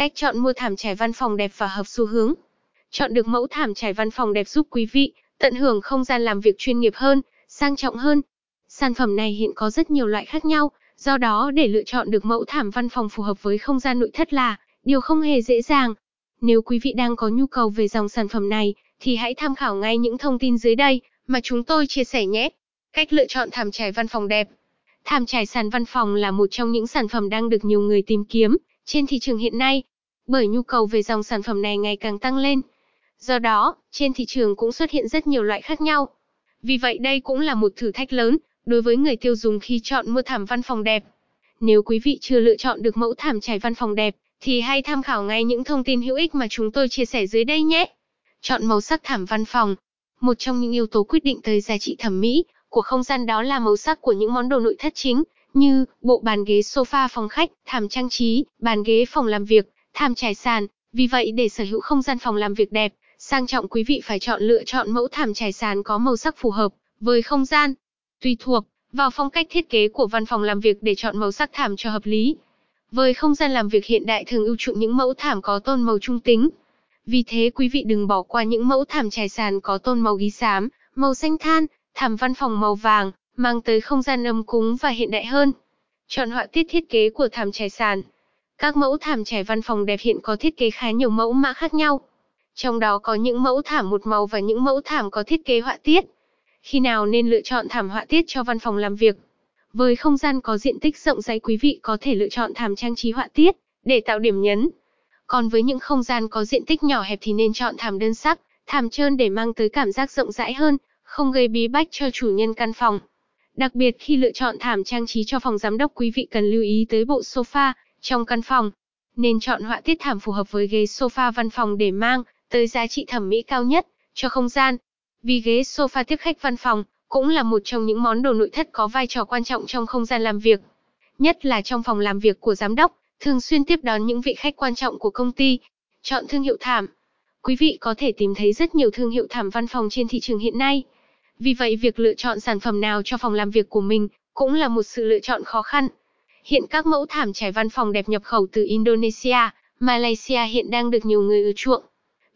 Cách chọn mua thảm trải văn phòng đẹp và hợp xu hướng. Chọn được mẫu thảm trải văn phòng đẹp giúp quý vị tận hưởng không gian làm việc chuyên nghiệp hơn, sang trọng hơn. Sản phẩm này hiện có rất nhiều loại khác nhau, do đó để lựa chọn được mẫu thảm văn phòng phù hợp với không gian nội thất là điều không hề dễ dàng. Nếu quý vị đang có nhu cầu về dòng sản phẩm này, thì hãy tham khảo ngay những thông tin dưới đây mà chúng tôi chia sẻ nhé. Cách lựa chọn thảm trải văn phòng đẹp. Thảm trải sàn văn phòng là một trong những sản phẩm đang được nhiều người tìm kiếm trên thị trường hiện nay, bởi nhu cầu về dòng sản phẩm này ngày càng tăng lên. Do đó, trên thị trường cũng xuất hiện rất nhiều loại khác nhau. Vì vậy đây cũng là một thử thách lớn đối với người tiêu dùng khi chọn mua thảm văn phòng đẹp. Nếu quý vị chưa lựa chọn được mẫu thảm trải văn phòng đẹp, thì hãy tham khảo ngay những thông tin hữu ích mà chúng tôi chia sẻ dưới đây nhé. Chọn màu sắc thảm văn phòng. Một trong những yếu tố quyết định tới giá trị thẩm mỹ của không gian đó là màu sắc của những món đồ nội thất chính, như bộ bàn ghế sofa phòng khách, thảm trang trí, bàn ghế phòng làm việc, thảm trải sàn. Vì vậy để sở hữu không gian phòng làm việc đẹp, sang trọng quý vị phải chọn lựa chọn mẫu thảm trải sàn có màu sắc phù hợp với không gian. Tùy thuộc vào phong cách thiết kế của văn phòng làm việc để chọn màu sắc thảm cho hợp lý. Với không gian làm việc hiện đại thường ưu chuộng những mẫu thảm có tôn màu trung tính. Vì thế quý vị đừng bỏ qua những mẫu thảm trải sàn có tôn màu ghi xám, màu xanh than, thảm văn phòng màu vàng, mang tới không gian ấm cúng và hiện đại hơn. Chọn họa tiết thiết kế của thảm trải sàn. Các mẫu thảm trải văn phòng đẹp hiện có thiết kế khá nhiều mẫu mã khác nhau. Trong đó có những mẫu thảm một màu và những mẫu thảm có thiết kế họa tiết. Khi nào nên lựa chọn thảm họa tiết cho văn phòng làm việc? Với không gian có diện tích rộng rãi quý vị có thể lựa chọn thảm trang trí họa tiết để tạo điểm nhấn. Còn với những không gian có diện tích nhỏ hẹp thì nên chọn thảm đơn sắc, thảm trơn để mang tới cảm giác rộng rãi hơn, không gây bí bách cho chủ nhân căn phòng. Đặc biệt khi lựa chọn thảm trang trí cho phòng giám đốc quý vị cần lưu ý tới bộ sofa trong căn phòng. Nên chọn họa tiết thảm phù hợp với ghế sofa văn phòng để mang tới giá trị thẩm mỹ cao nhất cho không gian. Vì ghế sofa tiếp khách văn phòng cũng là một trong những món đồ nội thất có vai trò quan trọng trong không gian làm việc. Nhất là trong phòng làm việc của giám đốc, thường xuyên tiếp đón những vị khách quan trọng của công ty. Chọn thương hiệu thảm. Quý vị có thể tìm thấy rất nhiều thương hiệu thảm văn phòng trên thị trường hiện nay. Vì vậy việc lựa chọn sản phẩm nào cho phòng làm việc của mình cũng là một sự lựa chọn khó khăn. Hiện các mẫu thảm trải văn phòng đẹp nhập khẩu từ Indonesia, Malaysia hiện đang được nhiều người ưa chuộng.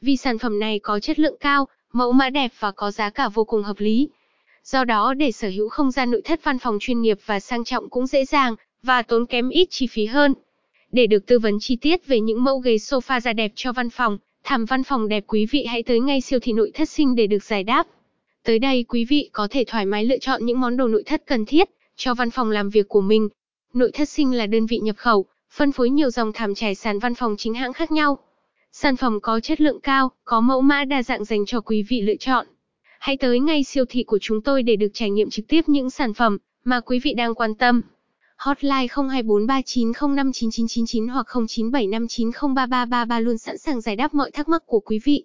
Vì sản phẩm này có chất lượng cao, mẫu mã đẹp và có giá cả vô cùng hợp lý. Do đó để sở hữu không gian nội thất văn phòng chuyên nghiệp và sang trọng cũng dễ dàng, và tốn kém ít chi phí hơn. Để được tư vấn chi tiết về những mẫu ghế sofa da đẹp cho văn phòng, thảm văn phòng đẹp quý vị hãy tới ngay siêu thị nội thất sinh để được giải đáp. Tới đây quý vị có thể thoải mái lựa chọn những món đồ nội thất cần thiết cho văn phòng làm việc của mình. Nội thất sinh là đơn vị nhập khẩu, phân phối nhiều dòng thảm trải sàn văn phòng chính hãng khác nhau. Sản phẩm có chất lượng cao, có mẫu mã đa dạng dành cho quý vị lựa chọn. Hãy tới ngay siêu thị của chúng tôi để được trải nghiệm trực tiếp những sản phẩm mà quý vị đang quan tâm. Hotline 02439059999 hoặc 0975903333 luôn sẵn sàng giải đáp mọi thắc mắc của quý vị.